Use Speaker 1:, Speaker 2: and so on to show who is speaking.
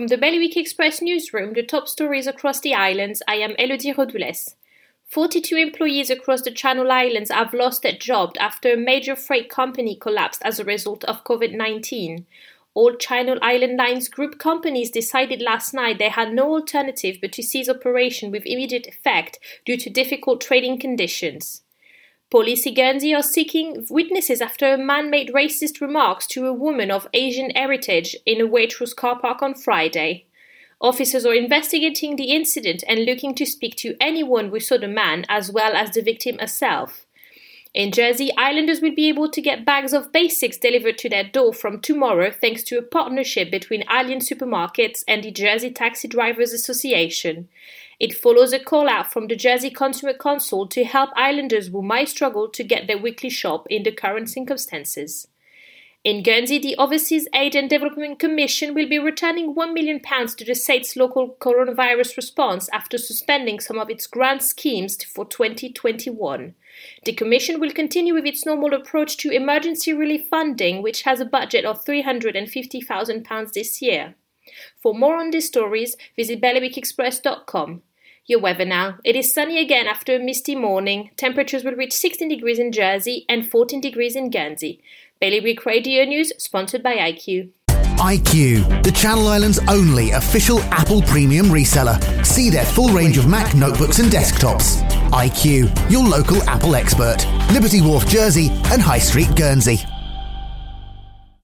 Speaker 1: From the Bailiwick Express newsroom, the top stories across the islands, I am Elodie Rodules. 42 employees across the Channel Islands have lost their jobs after a major freight company collapsed as a result of COVID 19. All Channel Island Lines group companies decided last night they had no alternative but to cease operation with immediate effect due to difficult trading conditions. Police in Guernsey are seeking witnesses after a man made racist remarks to a woman of Asian heritage in a Waitrose car park on Friday. Officers are investigating the incident and looking to speak to anyone who saw the man as well as the victim herself. In Jersey, islanders will be able to get bags of basics delivered to their door from tomorrow thanks to a partnership between Alliance Supermarkets and the Jersey Taxi Drivers Association. It follows a call out from the Jersey Consumer Council to help islanders who might struggle to get their weekly shop in the current circumstances. In Guernsey, the Overseas Aid and Development Commission will be returning £1 million to the state's local coronavirus response after suspending some of its grant schemes for 2021. The Commission will continue with its normal approach to emergency relief funding, which has a budget of £350,000 this year. For more on these stories, visit bailiwickexpress.com. Your weather now. It is sunny again after a misty morning. Temperatures will reach 16 degrees in Jersey and 14 degrees in Guernsey. Bailiwick Radio News, sponsored by IQ.
Speaker 2: IQ, the Channel Islands' only official Apple premium reseller. See their full range of Mac notebooks and desktops. IQ, your local Apple expert. Liberty Wharf, Jersey, and High Street, Guernsey.